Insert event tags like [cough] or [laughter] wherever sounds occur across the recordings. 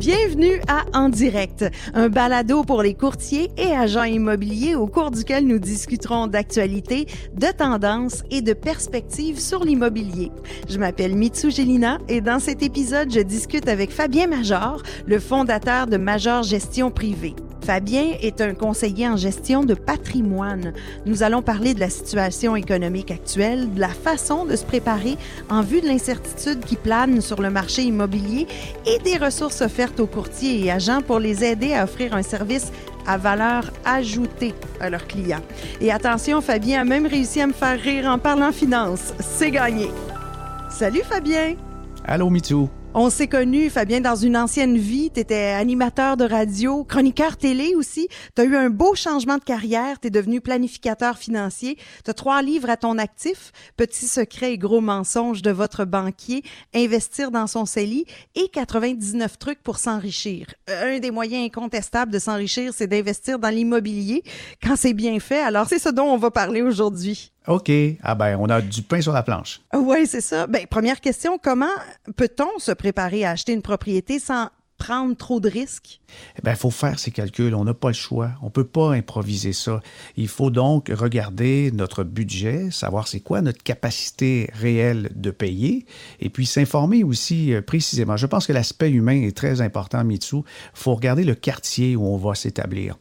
Bienvenue à En Direct, un balado pour les courtiers et agents immobiliers au cours duquel nous discuterons d'actualité, de tendances et de perspectives sur l'immobilier. Je m'appelle Mitsu Gelina et dans cet épisode, je discute avec Fabien Major, le fondateur de Major Gestion Privée. Fabien est un conseiller en gestion de patrimoine. Nous allons parler de la situation économique actuelle, de la façon de se préparer en vue de l'incertitude qui plane sur le marché immobilier et des ressources offertes aux courtiers et agents pour les aider à offrir un service à valeur ajoutée à leurs clients. Et attention, Fabien a même réussi à me faire rire en parlant finance. C'est gagné. Salut Fabien. Allô Mitsu. On s'est connus, Fabien, dans une ancienne vie. Tu étais animateur de radio, chroniqueur télé aussi. Tu as eu un beau changement de carrière. Tu es devenu planificateur financier. Tu as trois livres à ton actif. Petits secrets et gros mensonges de votre banquier. Investir dans son CELI et 99 trucs pour s'enrichir. Un des moyens incontestables de s'enrichir, c'est d'investir dans l'immobilier quand c'est bien fait. Alors, c'est ce dont on va parler aujourd'hui. OK. Ah ben, on a du pain sur la planche. Oui, c'est ça. Ben, première question, comment peut-on se préparer à acheter une propriété sans prendre trop de risques? Eh bien, il faut faire ses calculs. On n'a pas le choix. On ne peut pas improviser ça. Il faut donc regarder notre budget, savoir c'est quoi notre capacité réelle de payer, et puis s'informer aussi euh, précisément. Je pense que l'aspect humain est très important, Mitsu. Il faut regarder le quartier où on va s'établir.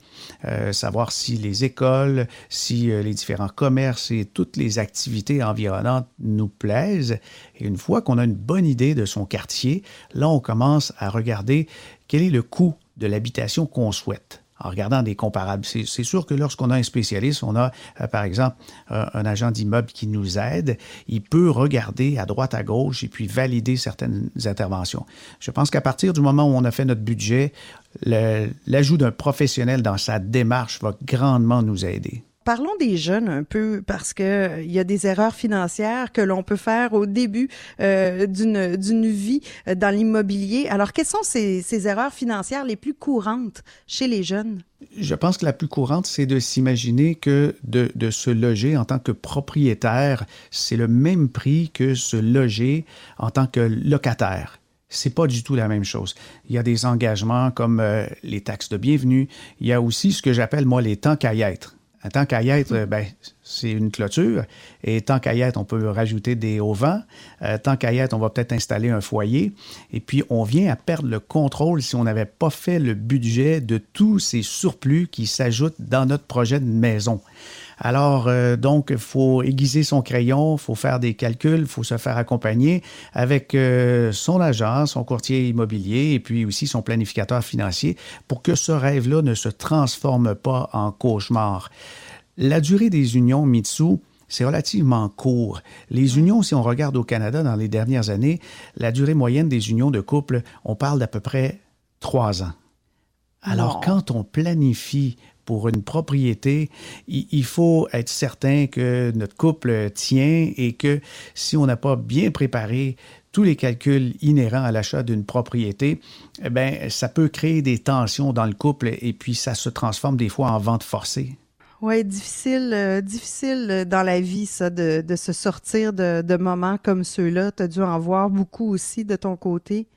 Euh, savoir si les écoles, si euh, les différents commerces et toutes les activités environnantes nous plaisent. Et une fois qu'on a une bonne idée de son quartier, là, on commence à regarder quel est le coût de l'habitation qu'on souhaite en regardant des comparables. C'est sûr que lorsqu'on a un spécialiste, on a euh, par exemple un agent d'immeuble qui nous aide, il peut regarder à droite, à gauche et puis valider certaines interventions. Je pense qu'à partir du moment où on a fait notre budget, l'ajout d'un professionnel dans sa démarche va grandement nous aider. Parlons des jeunes un peu parce que euh, il y a des erreurs financières que l'on peut faire au début euh, d'une d'une vie euh, dans l'immobilier. Alors, quelles sont ces, ces erreurs financières les plus courantes chez les jeunes? Je pense que la plus courante, c'est de s'imaginer que de, de, se loger en tant que propriétaire, c'est le même prix que se loger en tant que locataire. C'est pas du tout la même chose. Il y a des engagements comme les taxes de bienvenue. Il y a aussi ce que j'appelle, moi, les temps qu'à y être. Tant qu'à y être, ben, c'est une clôture. Et tant qu'à y être, on peut rajouter des auvents. Euh, tant qu'à y être, on va peut-être installer un foyer. Et puis, on vient à perdre le contrôle si on n'avait pas fait le budget de tous ces surplus qui s'ajoutent dans notre projet de maison. Alors, euh, donc, il faut aiguiser son crayon, il faut faire des calculs, il faut se faire accompagner avec euh, son agent, son courtier immobilier et puis aussi son planificateur financier pour que ce rêve-là ne se transforme pas en cauchemar. La durée des unions Mitsu, c'est relativement court. Les unions, si on regarde au Canada dans les dernières années, la durée moyenne des unions de couple, on parle d'à peu près trois ans. Alors, quand on planifie pour une propriété, il faut être certain que notre couple tient et que si on n'a pas bien préparé tous les calculs inhérents à l'achat d'une propriété, eh bien, ça peut créer des tensions dans le couple et puis ça se transforme des fois en vente forcée. Oui, difficile, euh, difficile dans la vie, ça, de, de se sortir de, de moments comme ceux-là. Tu as dû en voir beaucoup aussi de ton côté.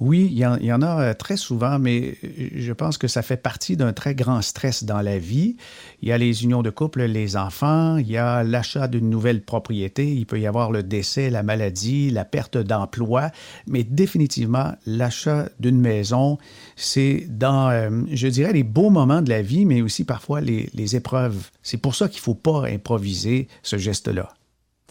Oui, il y, en, a euh, très souvent, mais euh, je pense que ça fait partie d'un très grand stress dans la vie. Il y a les unions de couple, les enfants, il y a l'achat d'une nouvelle propriété, il peut y avoir le décès, la maladie, la perte d'emploi, mais définitivement, l'achat d'une maison, c'est dans, euh, je dirais, les beaux moments de la vie, mais aussi parfois les, les épreuves. C'est pour ça qu'il ne faut pas improviser ce geste-là.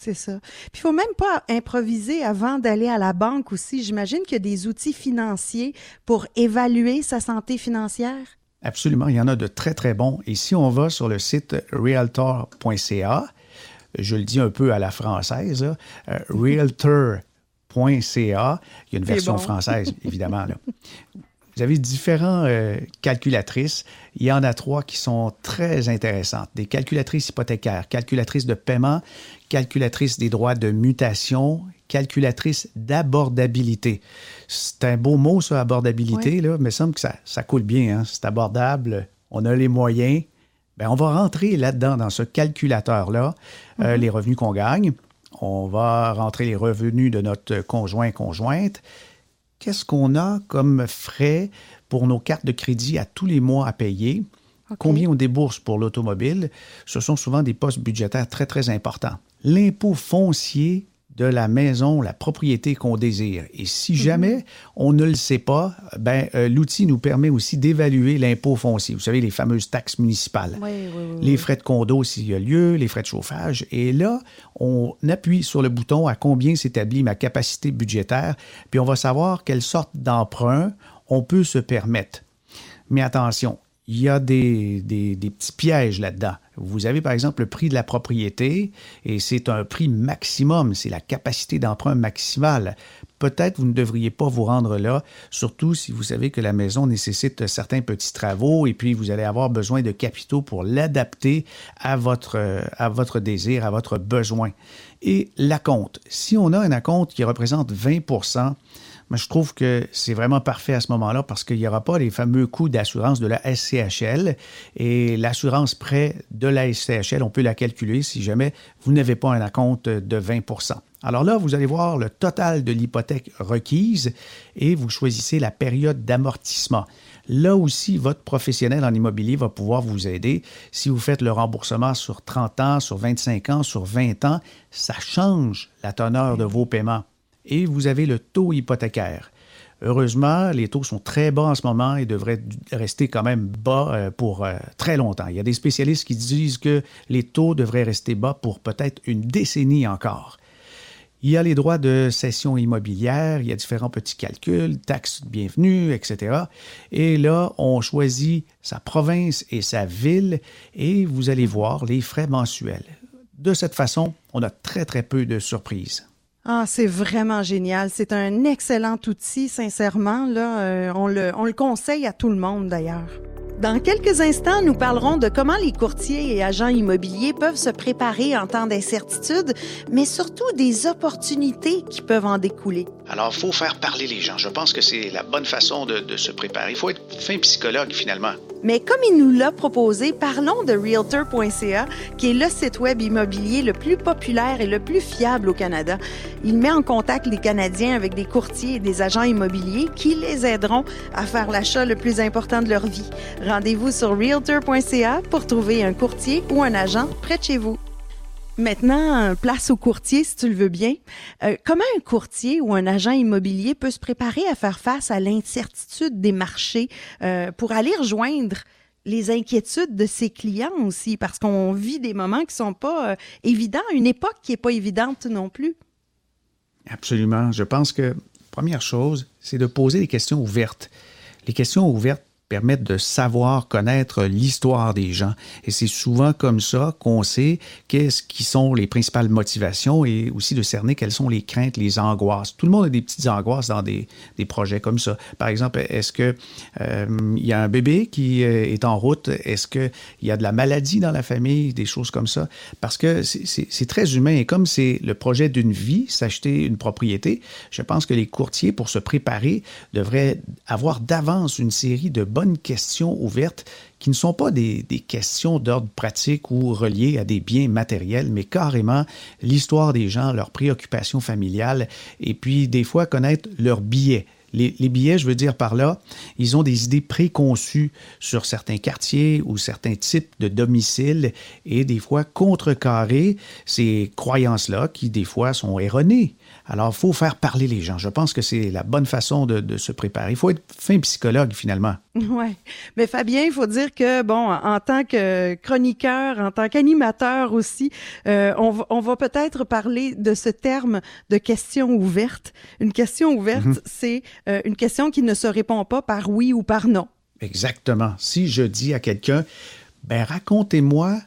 C'est ça. Puis il faut même pas improviser avant d'aller à la banque aussi. J'imagine qu'il y a des outils financiers pour évaluer sa santé financière. Absolument, il y en a de très très bons. Et si on va sur le site realtor.ca, je le dis un peu à la française, euh, realtor.ca, il y a une version française [laughs] évidemment. Là. Vous avez différentes euh, calculatrices. Il y en a trois qui sont très intéressantes. Des calculatrices hypothécaires, calculatrices de paiement, calculatrices des droits de mutation, calculatrices d'abordabilité. C'est un beau mot, ça, abordabilité, là, mais il semble que ça, ça coule bien. Hein. C'est abordable, on a les moyens. Bien, on va rentrer là-dedans, dans ce calculateur-là, euh, mm-hmm. les revenus qu'on gagne. On va rentrer les revenus de notre conjoint-conjointe qu'est-ce qu'on a comme frais pour nos cartes de crédit à tous les mois à payer, combien on débourse pour l'automobile? Ce sont souvent des postes budgétaires très, très importants. L'impôt foncier de la maison, la propriété qu'on désire. Et si mhm. jamais on ne le sait pas, ben, euh, l'outil nous permet aussi d'évaluer l'impôt foncier. Vous savez, les fameuses taxes municipales. les frais de condo s'il y a lieu, les frais de chauffage. Et là, on appuie sur le bouton à combien s'établit ma capacité budgétaire, puis on va savoir quelle sorte d'emprunt on peut se permettre. Mais attention, il y a des, des, petits pièges là-dedans. Vous avez par exemple le prix de la propriété et c'est un prix maximum, c'est la capacité d'emprunt maximale. Peut-être vous ne devriez pas vous rendre là, surtout si vous savez que la maison nécessite certains petits travaux et puis vous allez avoir besoin de capitaux pour l'adapter à votre, à votre désir, à votre besoin. Et l'acompte. Si on a un acompte qui représente 20 mais je trouve que c'est vraiment parfait à ce moment-là parce qu'il n'y aura pas les fameux coûts d'assurance de la SCHL. Et l'assurance prêt de la SCHL, on peut la calculer si jamais vous n'avez pas un acompte de 20% alors là, vous allez voir le total de l'hypothèque requise et vous choisissez la période d'amortissement. Là aussi, votre professionnel en immobilier va pouvoir vous aider. Si vous faites le remboursement sur 30 ans, sur 25 ans, sur 20 ans, ça change la teneur de vos paiements et vous avez le taux hypothécaire. Heureusement, les taux sont très bas en ce moment et devraient rester quand même bas euh, pour euh, très longtemps. Il y a des spécialistes qui disent que les taux devraient rester bas pour peut-être une décennie encore. Il y a les droits de cession immobilière, il y a différents petits calculs, taxes de bienvenue, etc. Et là, on choisit sa province et sa ville et vous allez voir les frais mensuels. De cette façon, on a très très peu de surprises. Ah, c'est vraiment génial. C'est un excellent outil, sincèrement. Là, euh, on, le, on le conseille à tout le monde d'ailleurs. Dans quelques instants, nous parlerons de comment les courtiers et agents immobiliers peuvent se préparer en temps d'incertitude, mais surtout des opportunités qui peuvent en découler. Alors, il faut faire parler les gens. Je pense que c'est la bonne façon de, de se préparer. Il faut être fin psychologue, finalement. Mais comme il nous l'a proposé, parlons de Realtor.ca, qui est le site web immobilier le plus populaire et le plus fiable au Canada. Il met en contact les Canadiens avec des courtiers et des agents immobiliers qui les aideront à faire l'achat le plus important de leur vie. Rendez-vous sur Realtor.ca pour trouver un courtier ou un agent près de chez vous. Maintenant, place au courtier, si tu le veux bien. Euh, comment un courtier ou un agent immobilier peut se préparer à faire face à l'incertitude des marchés euh, pour aller rejoindre les inquiétudes de ses clients aussi, parce qu'on vit des moments qui sont pas euh, évidents, une époque qui est pas évidente non plus. Absolument. Je pense que première chose, c'est de poser des questions ouvertes. Les questions ouvertes permettent de savoir connaître l'histoire des gens. Et c'est souvent comme ça qu'on sait qu'est-ce qui sont les principales motivations et aussi de cerner quelles sont les craintes, les angoisses. Tout le monde a des petites angoisses dans des, des projets comme ça. Par exemple, est-ce que euh, il y a un bébé qui euh, est en route? Est-ce qu'il y a de la maladie dans la famille? Des choses comme ça. Parce que c'est très humain. Et comme c'est le projet d'une vie, s'acheter une propriété, je pense que les courtiers, pour se préparer, devraient avoir d'avance une série de questions ouvertes qui ne sont pas des, questions d'ordre pratique ou reliées à des biens matériels, mais carrément l'histoire des gens, leurs préoccupations familiales, et puis des fois connaître leurs billets. Les, les, billets, je veux dire par là, ils ont des idées préconçues sur certains quartiers ou certains types de domiciles et des fois contrecarrer ces croyances-là qui des fois sont erronées. Alors, il faut faire parler les gens. Je pense que c'est la bonne façon de, se préparer. Il faut être fin psychologue, finalement. [laughs] Oui. Mais Fabien, il faut dire que, bon, en tant que chroniqueur, en tant qu'animateur aussi, euh, on va, peut-être parler de ce terme de question ouverte. Une question ouverte, mhm. c'est euh, une question qui ne se répond pas par oui ou par non. Exactement. Si je dis à quelqu'un, ben racontez-moi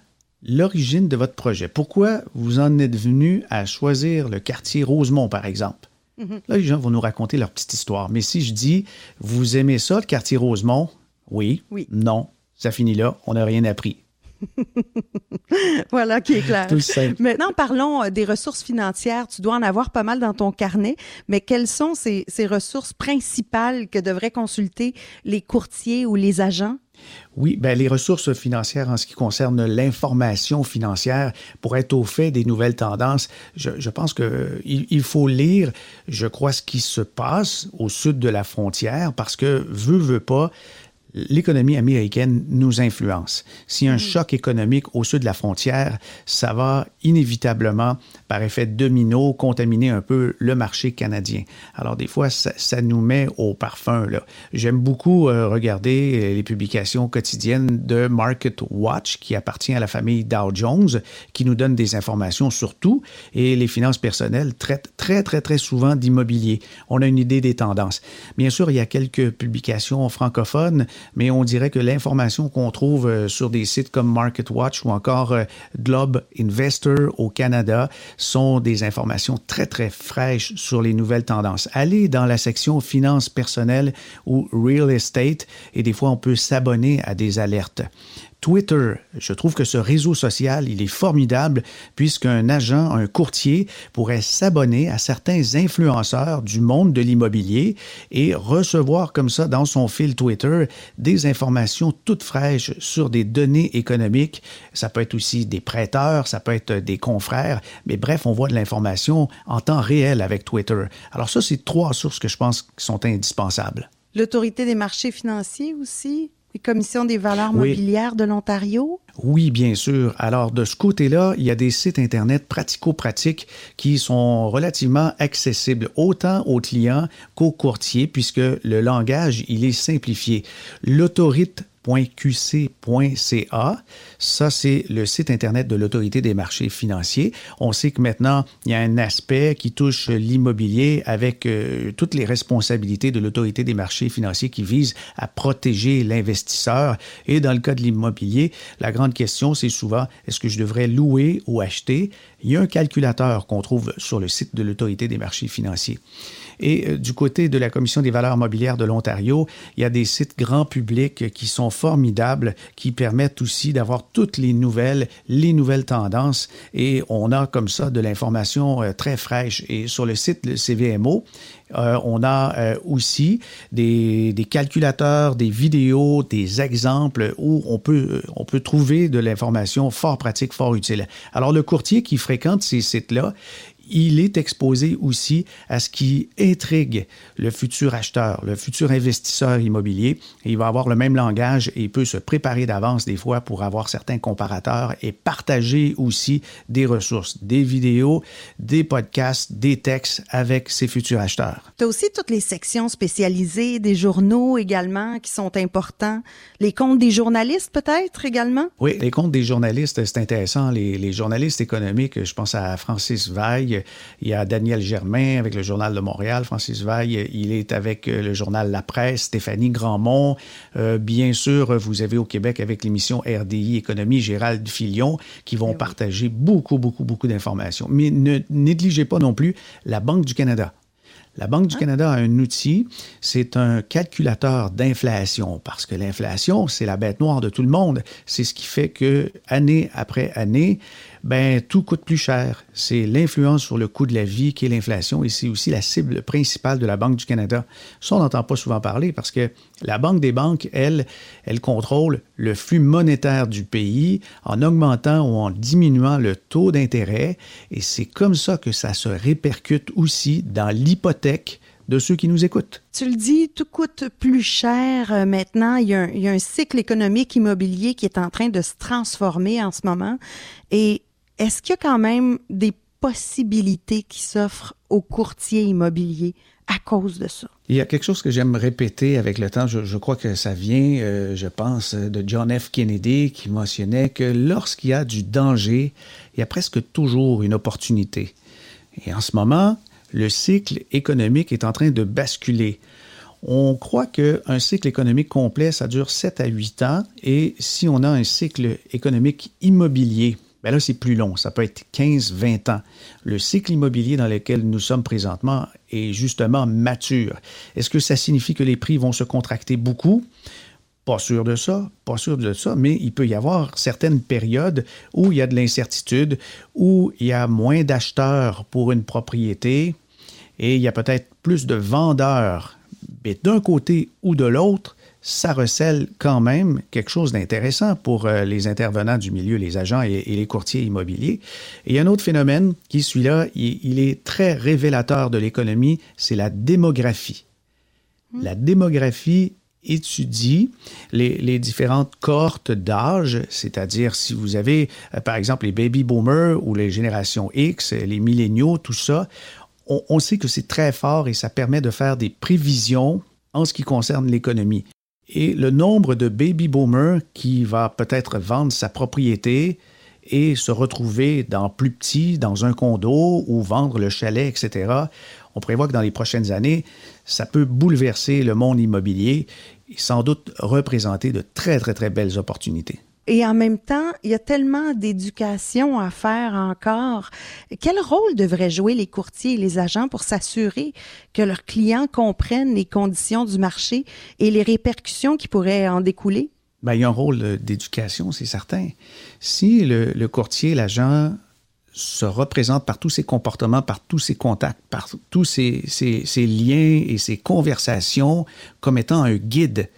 l'origine de votre projet. Pourquoi vous en êtes venu à choisir le quartier Rosemont, par exemple? Mhm. Là, les gens vont nous raconter leur petite histoire. Mais si je dis, vous aimez ça, le quartier Rosemont? Oui. Oui. Non. Ça finit là. On n'a rien appris. [laughs] voilà qui est clair. Tout simple. Maintenant, parlons euh, des ressources financières. Tu dois en avoir pas mal dans ton carnet, mais quelles sont ces, ces ressources principales que devraient consulter les courtiers ou les agents? Oui, ben les ressources financières en ce qui concerne l'information financière pour être au fait des nouvelles tendances, je, je pense qu'il il faut lire, je crois, ce qui se passe au sud de la frontière parce que, veut, veut pas, l'économie américaine nous influence. S'il y a un mm. choc économique au sud de la frontière, ça va inévitablement, par effet domino, contaminer un peu le marché canadien. Alors des fois, ça, nous met au parfum. J'aime beaucoup euh, regarder les publications quotidiennes de Market Watch, qui appartient à la famille Dow Jones, qui nous donne des informations sur tout, et les finances personnelles traitent très, très, très souvent d'immobilier. On a une idée des tendances. Bien sûr, il y a quelques publications francophones mais on dirait que l'information qu'on trouve euh, sur des sites comme MarketWatch ou encore euh, Globe Investor au Canada sont des informations très, très fraîches sur les nouvelles tendances. Allez dans la section finances personnelles ou real estate et des fois on peut s'abonner à des alertes. Twitter. Je trouve que ce réseau social, il est formidable puisqu'un agent, un courtier pourrait s'abonner à certains influenceurs du monde de l'immobilier et recevoir comme ça dans son fil Twitter des informations toutes fraîches sur des données économiques. Ça peut être aussi des prêteurs, ça peut être des confrères, mais bref, on voit de l'information en temps réel avec Twitter. Alors ça, c'est trois sources que je pense qui sont indispensables. L'autorité des marchés financiers aussi? Les commissions des valeurs mobilières de l'Ontario? Oui, bien sûr. Alors, de ce côté-là, il y a des sites Internet pratico-pratiques qui sont relativement accessibles autant aux clients qu'aux courtiers, puisque le langage, il est simplifié. L'autorité .qc.ca. Ça, c'est le site Internet de l'Autorité des marchés financiers. On sait que maintenant, il y a un aspect qui touche l'immobilier avec euh, toutes les responsabilités de l'Autorité des marchés financiers qui vise à protéger l'investisseur. Et dans le cas de l'immobilier, la grande question, c'est souvent, est-ce que je devrais louer ou acheter? Il y a un calculateur qu'on trouve sur le site de l'Autorité des marchés financiers. Et euh, du côté de la Commission des valeurs mobilières de l'Ontario, il y a des sites grand public qui sont formidables, qui permettent aussi d'avoir toutes les nouvelles, les nouvelles tendances. Et on a comme ça de l'information euh, très fraîche. Et sur le site CVMO, euh, on a aussi des, calculateurs, des vidéos, des exemples où on peut trouver de l'information fort pratique, fort utile. Alors, le courtier qui fréquente ces sites-là, il est exposé aussi à ce qui intrigue le futur acheteur, le futur investisseur immobilier. il va avoir le même langage et il peut se préparer d'avance des fois pour avoir certains comparateurs et partager aussi des ressources, des vidéos, des podcasts, des textes avec ses futurs acheteurs. Tu as aussi toutes les sections spécialisées des journaux également qui sont importants. Les comptes des journalistes peut-être également? Oui, les comptes des journalistes, c'est intéressant. Les, les journalistes économiques, je pense à Francis Vaille, il y a Daniel Germain avec le Journal de Montréal, Francis Vaille, il est avec euh, le journal La Presse, Stéphanie Grandmont. Euh, bien sûr, vous avez au Québec avec l'émission RDI Économie, Gérald Filion, qui vont eh partager beaucoup, beaucoup, beaucoup d'informations. Mais ne négligez pas non plus la Banque du Canada. La Banque du ah. Canada a un outil, c'est un calculateur d'inflation, parce que l'inflation, c'est la bête noire de tout le monde. C'est ce qui fait que, année après année, ben tout coûte plus cher. C'est l'influence sur le coût de la vie qui est l'inflation et c'est aussi la cible principale de la Banque du Canada. Ça, on n'entend pas souvent parler parce que la Banque des banques, elle, elle contrôle le flux monétaire du pays en augmentant ou en diminuant le taux d'intérêt et c'est comme ça que ça se répercute aussi dans l'hypothèque de ceux qui nous écoutent. Tu le dis, tout coûte plus cher euh, maintenant. Il y, a un, il y, a un, cycle économique immobilier qui est en train de se transformer en ce moment. Et est-ce qu'il y a quand même des possibilités qui s'offrent aux courtiers immobiliers à cause de ça? Il y a quelque chose que j'aime répéter avec le temps. Je, crois que ça vient, euh, je pense, de John F. Kennedy qui mentionnait que lorsqu'il y a du danger, il y a presque toujours une opportunité. Et en ce moment, le cycle économique est en train de basculer. On croit qu'un cycle économique complet, ça dure 7 à 8 ans, et si on a un cycle économique immobilier, ben là, c'est plus long. Ça peut être 15, 20 ans. Le cycle immobilier dans lequel nous sommes présentement est justement mature. Est-ce que ça signifie que les prix vont se contracter beaucoup? Pas sûr de ça, pas sûr de ça, mais il peut y avoir certaines périodes où il y a de l'incertitude, où il y a moins d'acheteurs pour une propriété et il y a peut-être plus de vendeurs. D'un côté ou de l'autre, ça recèle quand même quelque chose d'intéressant pour euh, les intervenants du milieu, les agents et, les courtiers immobiliers. Et il y a un autre phénomène qui, celui-là, il, est très révélateur de l'économie, c'est la démographie. Mmh. La démographie étudie les, différentes cohortes d'âge, c'est-à-dire si vous avez, euh, par exemple, les baby boomers ou les générations X, les milléniaux, tout ça, on, on sait que c'est très fort et ça permet de faire des prévisions en ce qui concerne l'économie. Et le nombre de baby boomers qui va peut-être vendre sa propriété et se retrouver dans plus petit, dans un condo ou vendre le chalet, etc., on prévoit que dans les prochaines années, ça peut bouleverser le monde immobilier et sans doute représenter de très, très, très belles opportunités. Et en même temps, il y a tellement d'éducation à faire encore. Quel rôle devraient jouer les courtiers et les agents pour s'assurer que leurs clients comprennent les conditions du marché et les répercussions qui pourraient en découler? Bien, il y a un rôle d'éducation, c'est certain. Si le, le courtier, l'agent se représente par tous ses comportements, par tous ses contacts, par tous ses, liens et ses conversations comme étant un guide.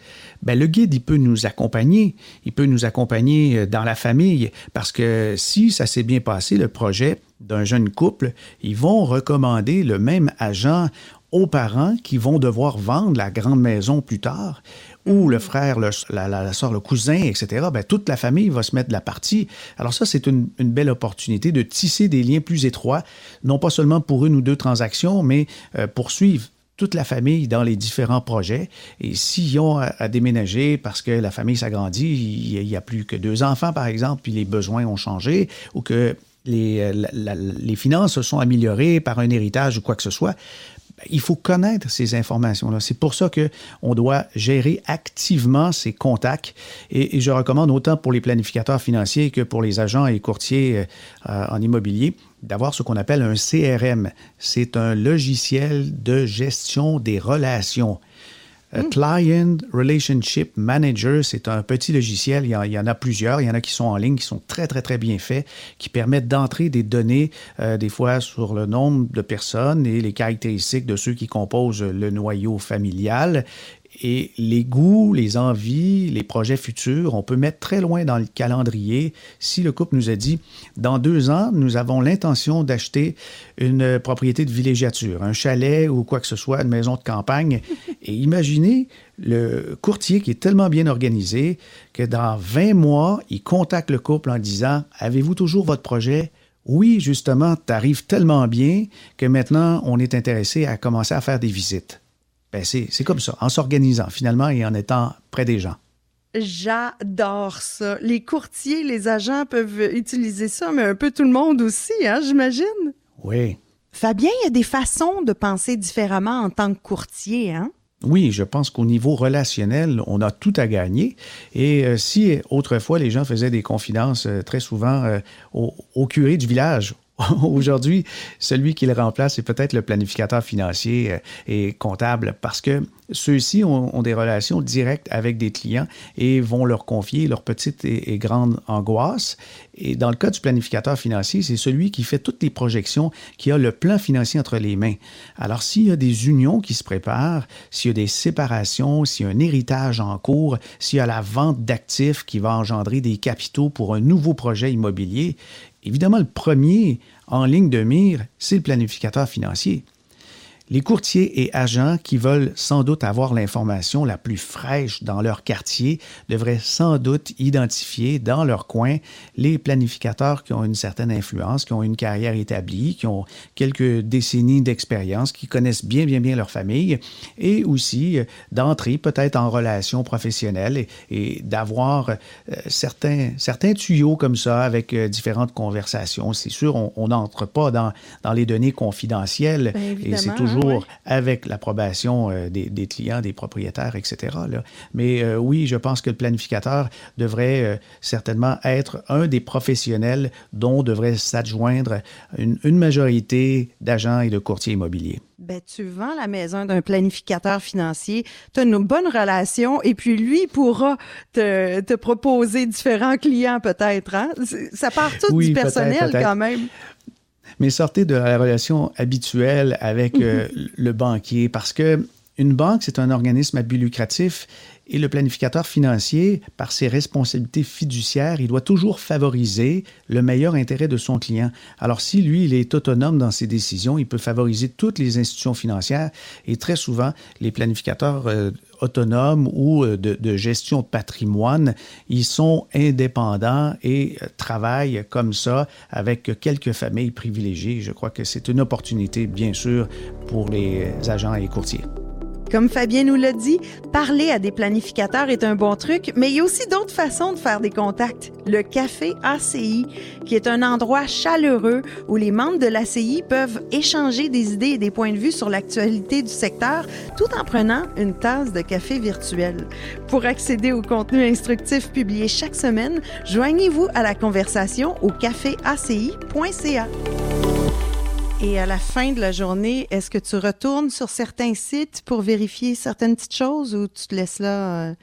Ben, le guide, il peut nous accompagner, il peut nous accompagner euh, dans la famille, parce que si ça s'est bien passé, le projet d'un jeune couple, ils vont recommander le même agent aux parents qui vont devoir vendre la grande maison plus tard ou le frère, la, la, soeur, le cousin, etc., ben, toute la famille va se mettre de la partie. Alors ça, c'est une, belle opportunité de tisser des liens plus étroits, non pas seulement pour une ou deux transactions, mais euh, pour suivre toute la famille dans les différents projets. Et s'ils ont à, déménager parce que la famille s'agrandit, il n'y a plus que deux enfants, par exemple, puis les besoins ont changé, ou que les, euh, finances se sont améliorées par un héritage ou quoi que ce soit, il faut connaître ces informations-là. C'est pour ça qu'on doit gérer activement ces contacts. Et, je recommande autant pour les planificateurs financiers que pour les agents et courtiers euh, en immobilier d'avoir ce qu'on appelle un CRM. C'est un logiciel de gestion des relations. Hmm. Client Relationship Manager, c'est un petit logiciel, il y, en, a plusieurs, il y en a qui sont en ligne, qui sont très, très, très bien faits, qui permettent d'entrer des données, euh, des fois sur le nombre de personnes et les caractéristiques de ceux qui composent le noyau familial et les goûts, les envies, les projets futurs, on peut mettre très loin dans le calendrier. Si le couple nous a dit, dans deux ans, nous avons l'intention d'acheter une propriété de villégiature, un chalet ou quoi que ce soit, une maison de campagne, [laughs] et imaginez le courtier qui est tellement bien organisé que dans 20 mois, il contacte le couple en disant, avez-vous toujours votre projet? Oui, justement, tu arrives tellement bien que maintenant, on est intéressé à commencer à faire des visites. Ben c'est comme ça, en s'organisant finalement et en étant près des gens. J'adore ça. Les courtiers, les agents peuvent utiliser ça, mais un peu tout le monde aussi, hein, j'imagine. Oui. Fabien, il y a des façons de penser différemment en tant que courtier, hein? Oui, je pense qu'au niveau relationnel, on a tout à gagner. Et euh, si autrefois les gens faisaient des confidences euh, très souvent euh, au, curé du village, [laughs] Aujourd'hui, celui qui le remplace, c'est peut-être le planificateur financier euh, et comptable parce que ceux-ci ont, des relations directes avec des clients et vont leur confier leurs petites et, grandes angoisses. Et dans le cas du planificateur financier, c'est celui qui fait toutes les projections, qui a le plan financier entre les mains. Alors, s'il y a des unions qui se préparent, s'il y a des séparations, s'il y a un héritage en cours, s'il y a la vente d'actifs qui va engendrer des capitaux pour un nouveau projet immobilier, Évidemment, le premier en ligne de mire, c'est le planificateur financier. Les courtiers et agents qui veulent sans doute avoir l'information la plus fraîche dans leur quartier devraient sans doute identifier dans leur coin les planificateurs qui ont une certaine influence, qui ont une carrière établie, qui ont quelques décennies d'expérience, qui connaissent bien, bien, bien leur famille et aussi euh, d'entrer peut-être en relation professionnelle et, d'avoir euh, certains, certains tuyaux comme ça avec euh, différentes conversations. C'est sûr, on n'entre pas dans, dans les données confidentielles et c'est toujours toujours avec l'approbation euh, des, clients, des propriétaires, etc. Mais euh, oui, je pense que le planificateur devrait euh, certainement être un des professionnels dont devrait s'adjoindre une, majorité d'agents et de courtiers immobiliers. Ben, tu vends la maison d'un planificateur financier, tu as une bonne relation et puis lui pourra te, proposer différents clients peut-être. Hein? Ça part tout du personnel quand même mais sortez de la relation habituelle avec euh, le banquier parce que une banque, c'est un organisme à but lucratif et le planificateur financier, par ses responsabilités fiduciaires, il doit toujours favoriser le meilleur intérêt de son client. Alors si lui, il est autonome dans ses décisions, il peut favoriser toutes les institutions financières et très souvent, les planificateurs euh, autonomes ou euh, de, gestion de patrimoine, ils sont indépendants et euh, travaillent comme ça avec quelques familles privilégiées. Je crois que c'est une opportunité, bien sûr, pour les agents et courtiers. Comme Fabien nous l'a dit, parler à des planificateurs est un bon truc, mais il y a aussi d'autres façons de faire des contacts. Le café ACI, qui est un endroit chaleureux où les membres de l'ACI peuvent échanger des idées et des points de vue sur l'actualité du secteur tout en prenant une tasse de café virtuel. Pour accéder au contenu instructif publié chaque semaine, joignez-vous à la conversation au caféaci.ca. Et à la fin de la journée, est-ce que tu retournes sur certains sites pour vérifier certaines petites choses ou tu te laisses là euh,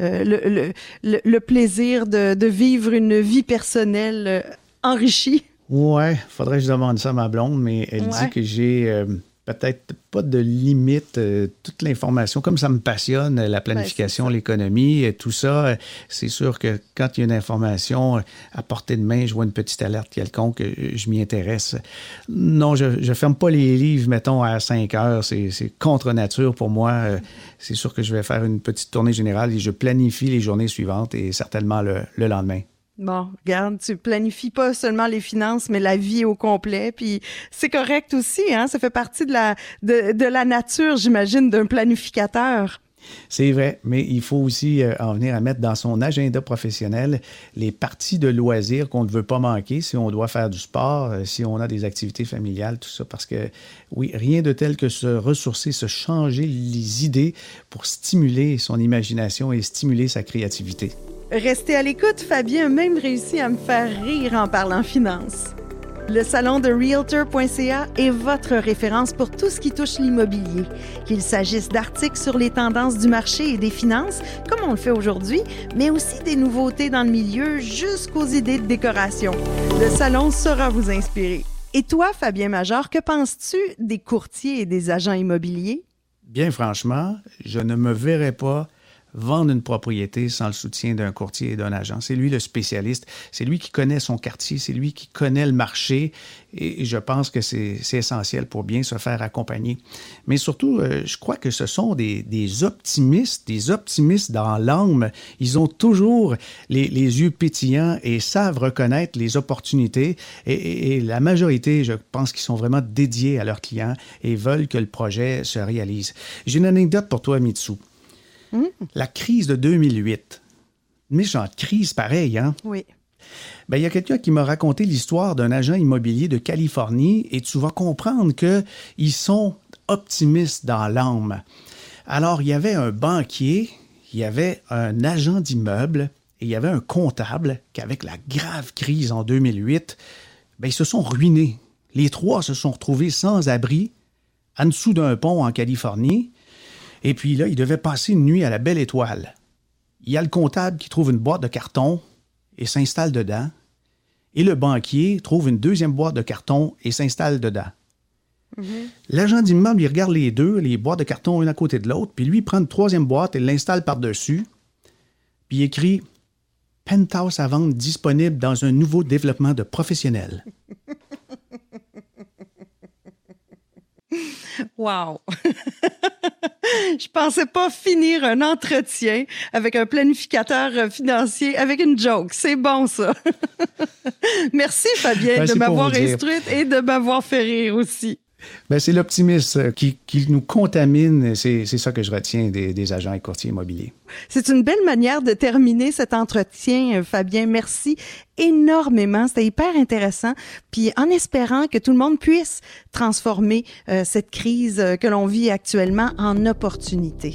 euh, le, le, le, plaisir de, de, vivre une vie personnelle euh, enrichie? Ouais, faudrait que je demande ça à ma blonde, mais elle dit que j'ai peut-être pas de limite, euh, toute l'information, comme ça me passionne, la planification, l'économie, tout ça, euh, c'est sûr que quand il y a une information à portée de main, je vois une petite alerte quelconque, euh, je m'y intéresse. Non, je ne ferme pas les livres, mettons, à 5 heures, c'est contre nature pour moi. C'est sûr que je vais faire une petite tournée générale et je planifie les journées suivantes et certainement le lendemain. Bon, regarde, tu planifies pas seulement les finances, mais la vie au complet. Puis c'est correct aussi, hein? Ça fait partie de la, de, de la nature, j'imagine, d'un planificateur. C'est vrai, mais il faut aussi euh, en venir à mettre dans son agenda professionnel les parties de loisirs qu'on ne veut pas manquer si on doit faire du sport, euh, si on a des activités familiales, tout ça. Parce que oui, rien de tel que se ressourcer, se changer les idées pour stimuler son imagination et stimuler sa créativité. Restez à l'écoute, Fabien a même réussi à me faire rire en parlant finance. Le salon de Realtor.ca est votre référence pour tout ce qui touche l'immobilier, qu'il s'agisse d'articles sur les tendances du marché et des finances, comme on le fait aujourd'hui, mais aussi des nouveautés dans le milieu jusqu'aux idées de décoration. Le salon saura vous inspirer. Et toi, Fabien Major, que penses-tu des courtiers et des agents immobiliers? Bien franchement, je ne me verrais pas vendre une propriété sans le soutien d'un courtier et d'un agent. C'est lui le spécialiste, c'est lui qui connaît son quartier, c'est lui qui connaît le marché et je pense que c'est essentiel pour bien se faire accompagner. Mais surtout, euh, je crois que ce sont des, optimistes, des optimistes dans l'âme. Ils ont toujours les, yeux pétillants et savent reconnaître les opportunités et, et la majorité, je pense qu'ils sont vraiment dédiés à leurs clients et veulent que le projet se réalise. J'ai une anecdote pour toi, Mitsu. La crise de 2008. Méchante crise pareille, hein? Oui. Ben, il y a quelqu'un qui m'a raconté l'histoire d'un agent immobilier de Californie et tu vas comprendre qu'ils sont optimistes dans l'âme. Alors, il y avait un banquier, il y avait un agent d'immeuble et il y avait un comptable qu'avec la grave crise en 2008, ben, ils se sont ruinés. Les trois se sont retrouvés sans abri en dessous d'un pont en Californie et puis là, il devait passer une nuit à la belle étoile. Il y a le comptable qui trouve une boîte de carton et s'installe dedans. Et le banquier trouve une deuxième boîte de carton et s'installe dedans. Mm-hmm. L'agent d'immeuble, il regarde les deux, les boîtes de carton une à côté de l'autre, puis lui, il prend une troisième boîte et l'installe par-dessus. Puis il écrit Penthouse à vendre disponible dans un nouveau développement de professionnels. [laughs] Wow! [laughs] Je pensais pas finir un entretien avec un planificateur financier avec une joke. C'est bon, ça. [laughs] Merci, Fabien, de m'avoir instruite et de m'avoir fait rire aussi. Ben, c'est l'optimisme qui, qui, nous contamine. C'est ça que je retiens des, agents et courtiers immobiliers. C'est une belle manière de terminer cet entretien, Fabien. Merci énormément. C'était hyper intéressant. Puis en espérant que tout le monde puisse transformer euh, cette crise euh, que l'on vit actuellement en opportunité.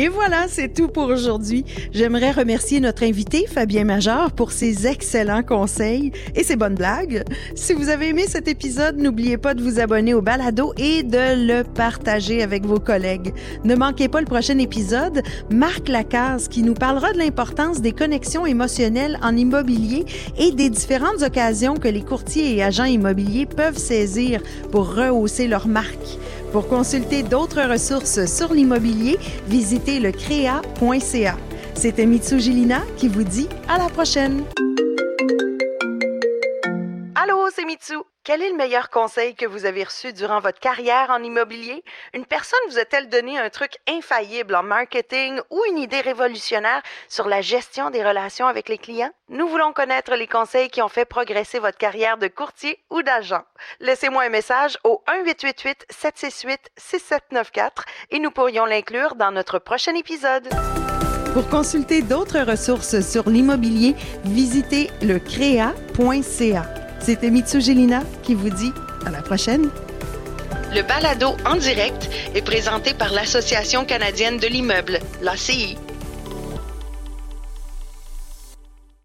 Et voilà, c'est tout pour aujourd'hui. J'aimerais remercier notre invité, Fabien Major, pour ses excellents conseils et ses bonnes blagues. Si vous avez aimé cet épisode, n'oubliez pas de vous abonner au balado et de le partager avec vos collègues. Ne manquez pas le prochain épisode, Marc Lacaze, qui nous parlera de l'importance des connexions émotionnelles en immobilier et des différentes occasions que les courtiers et agents immobiliers peuvent saisir pour rehausser leur marque. Pour consulter d'autres ressources sur l'immobilier, visitez le créa.ca. C'était Mitsu Gilina qui vous dit à la prochaine. Allô, c'est Mitsu. Quel est le meilleur conseil que vous avez reçu durant votre carrière en immobilier? Une personne vous a-t-elle donné un truc infaillible en marketing ou une idée révolutionnaire sur la gestion des relations avec les clients? Nous voulons connaître les conseils qui ont fait progresser votre carrière de courtier ou d'agent. Laissez-moi un message au 1-888-768-6794 et nous pourrions l'inclure dans notre prochain épisode. Pour consulter d'autres ressources sur l'immobilier, visitez le c'était Mitsu Gelina qui vous dit à la prochaine. Le balado en direct est présenté par l'Association canadienne de l'immeuble, l'ACI.